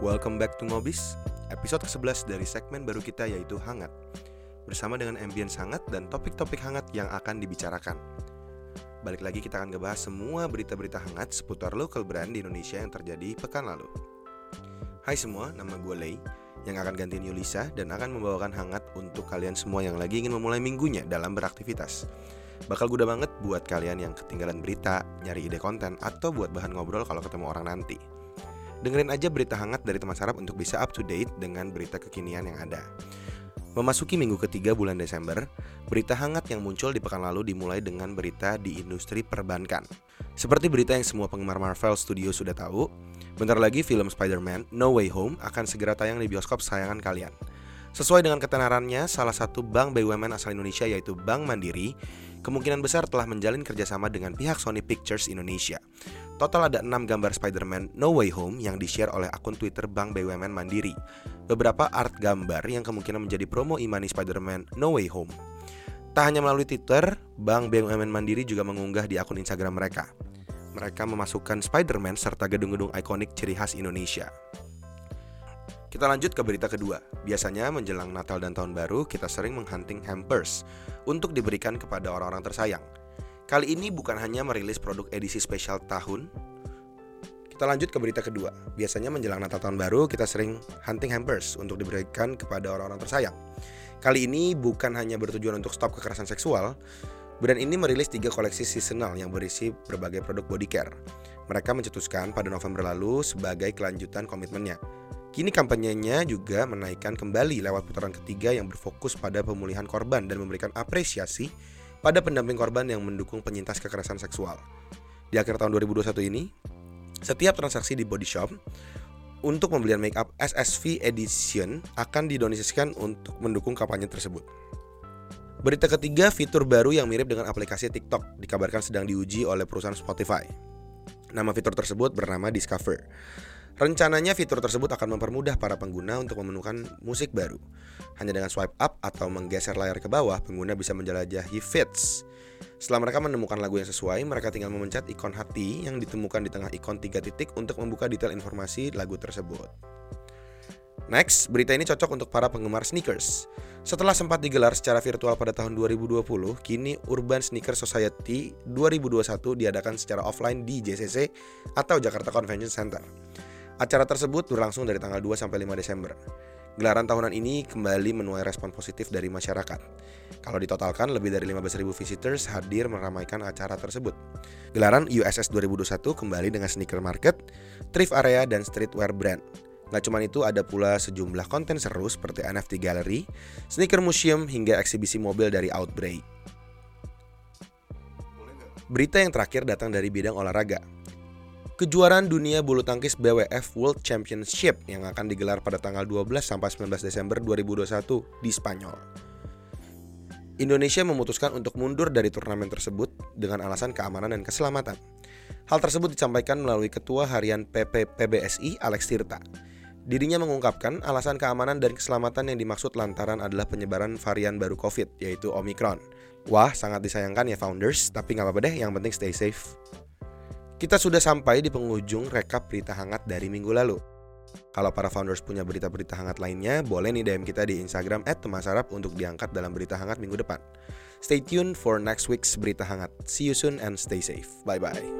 Welcome back to Ngobis, episode ke-11 dari segmen baru kita yaitu Hangat. Bersama dengan ambience hangat dan topik-topik hangat yang akan dibicarakan. Balik lagi kita akan ngebahas semua berita-berita hangat seputar local brand di Indonesia yang terjadi pekan lalu. Hai semua, nama gue Lei yang akan gantiin Yulisa dan akan membawakan hangat untuk kalian semua yang lagi ingin memulai minggunya dalam beraktivitas. Bakal guna banget buat kalian yang ketinggalan berita, nyari ide konten, atau buat bahan ngobrol kalau ketemu orang nanti. Dengerin aja berita hangat dari teman sarap untuk bisa up to date dengan berita kekinian yang ada. Memasuki minggu ketiga bulan Desember, berita hangat yang muncul di pekan lalu dimulai dengan berita di industri perbankan. Seperti berita yang semua penggemar Marvel Studio sudah tahu, bentar lagi film Spider-Man No Way Home akan segera tayang di bioskop sayangan kalian. Sesuai dengan ketenarannya, salah satu bank BUMN asal Indonesia yaitu Bank Mandiri kemungkinan besar telah menjalin kerjasama dengan pihak Sony Pictures Indonesia. Total ada 6 gambar Spider-Man No Way Home yang di-share oleh akun Twitter Bank BUMN Mandiri. Beberapa art gambar yang kemungkinan menjadi promo imani Spider-Man No Way Home. Tak hanya melalui Twitter, Bank BUMN Mandiri juga mengunggah di akun Instagram mereka. Mereka memasukkan Spider-Man serta gedung-gedung ikonik ciri khas Indonesia. Kita lanjut ke berita kedua. Biasanya menjelang Natal dan Tahun Baru, kita sering menghunting hampers untuk diberikan kepada orang-orang tersayang. Kali ini bukan hanya merilis produk edisi spesial tahun. Kita lanjut ke berita kedua. Biasanya menjelang Natal Tahun Baru, kita sering hunting hampers untuk diberikan kepada orang-orang tersayang. Kali ini bukan hanya bertujuan untuk stop kekerasan seksual, Brand ini merilis tiga koleksi seasonal yang berisi berbagai produk body care. Mereka mencetuskan pada November lalu sebagai kelanjutan komitmennya. Kini kampanyenya juga menaikkan kembali lewat putaran ketiga yang berfokus pada pemulihan korban dan memberikan apresiasi pada pendamping korban yang mendukung penyintas kekerasan seksual. Di akhir tahun 2021 ini, setiap transaksi di body shop untuk pembelian make up SSV Edition akan didonasikan untuk mendukung kampanye tersebut. Berita ketiga, fitur baru yang mirip dengan aplikasi TikTok dikabarkan sedang diuji oleh perusahaan Spotify. Nama fitur tersebut bernama Discover. Rencananya fitur tersebut akan mempermudah para pengguna untuk menemukan musik baru. Hanya dengan swipe up atau menggeser layar ke bawah, pengguna bisa menjelajahi feeds. Setelah mereka menemukan lagu yang sesuai, mereka tinggal memencet ikon hati yang ditemukan di tengah ikon tiga titik untuk membuka detail informasi lagu tersebut. Next, berita ini cocok untuk para penggemar sneakers. Setelah sempat digelar secara virtual pada tahun 2020, kini Urban Sneaker Society 2021 diadakan secara offline di JCC atau Jakarta Convention Center. Acara tersebut berlangsung dari tanggal 2 sampai 5 Desember. Gelaran tahunan ini kembali menuai respon positif dari masyarakat. Kalau ditotalkan, lebih dari 15.000 visitors hadir meramaikan acara tersebut. Gelaran USS 2021 kembali dengan sneaker market, thrift area, dan streetwear brand. Gak cuma itu, ada pula sejumlah konten seru seperti NFT Gallery, sneaker museum, hingga eksibisi mobil dari Outbreak. Berita yang terakhir datang dari bidang olahraga. Kejuaraan dunia bulu tangkis BWF World Championship yang akan digelar pada tanggal 12 sampai 19 Desember 2021 di Spanyol. Indonesia memutuskan untuk mundur dari turnamen tersebut dengan alasan keamanan dan keselamatan. Hal tersebut disampaikan melalui Ketua Harian PP PBSI Alex Tirta. Dirinya mengungkapkan alasan keamanan dan keselamatan yang dimaksud lantaran adalah penyebaran varian baru COVID, yaitu Omicron. Wah, sangat disayangkan ya founders, tapi nggak apa-apa deh, yang penting stay safe. Kita sudah sampai di penghujung rekap berita hangat dari minggu lalu. Kalau para founders punya berita-berita hangat lainnya, boleh nih DM kita di Instagram @temasarap untuk diangkat dalam berita hangat minggu depan. Stay tuned for next week's berita hangat. See you soon and stay safe. Bye bye.